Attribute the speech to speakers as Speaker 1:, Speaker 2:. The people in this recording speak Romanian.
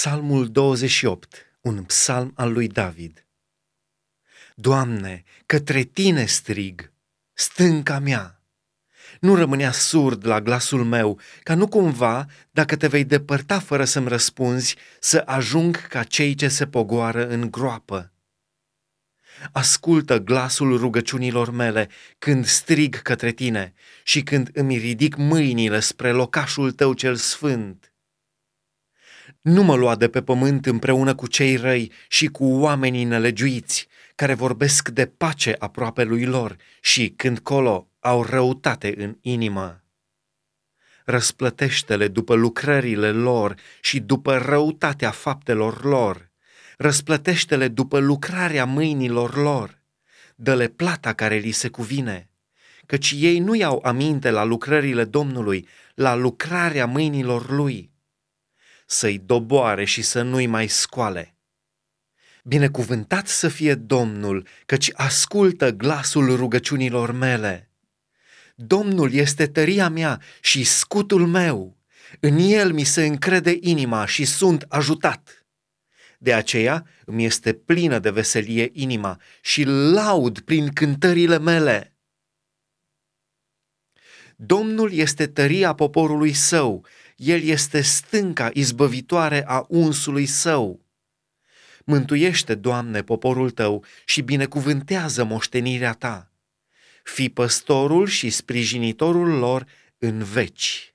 Speaker 1: Psalmul 28, un psalm al lui David. Doamne, către Tine strig, stânca mea. Nu rămânea surd la glasul meu, ca nu cumva, dacă te vei depărta fără să-mi răspunzi, să ajung ca cei ce se pogoară în groapă. Ascultă glasul rugăciunilor mele când strig către tine și când îmi ridic mâinile spre locașul tău cel sfânt nu mă lua de pe pământ împreună cu cei răi și cu oamenii nelegiuiți, care vorbesc de pace aproape lui lor și, când colo, au răutate în inimă. Răsplătește-le după lucrările lor și după răutatea faptelor lor. Răsplătește-le după lucrarea mâinilor lor. Dă-le plata care li se cuvine, căci ei nu iau aminte la lucrările Domnului, la lucrarea mâinilor lui să-i doboare și să nu-i mai scoale. Binecuvântat să fie Domnul, căci ascultă glasul rugăciunilor mele. Domnul este tăria mea și scutul meu. În el mi se încrede inima și sunt ajutat. De aceea îmi este plină de veselie inima și laud prin cântările mele. Domnul este tăria poporului său el este stânca izbăvitoare a unsului său. Mântuiește, Doamne, poporul tău și binecuvântează moștenirea ta. Fi păstorul și sprijinitorul lor în veci.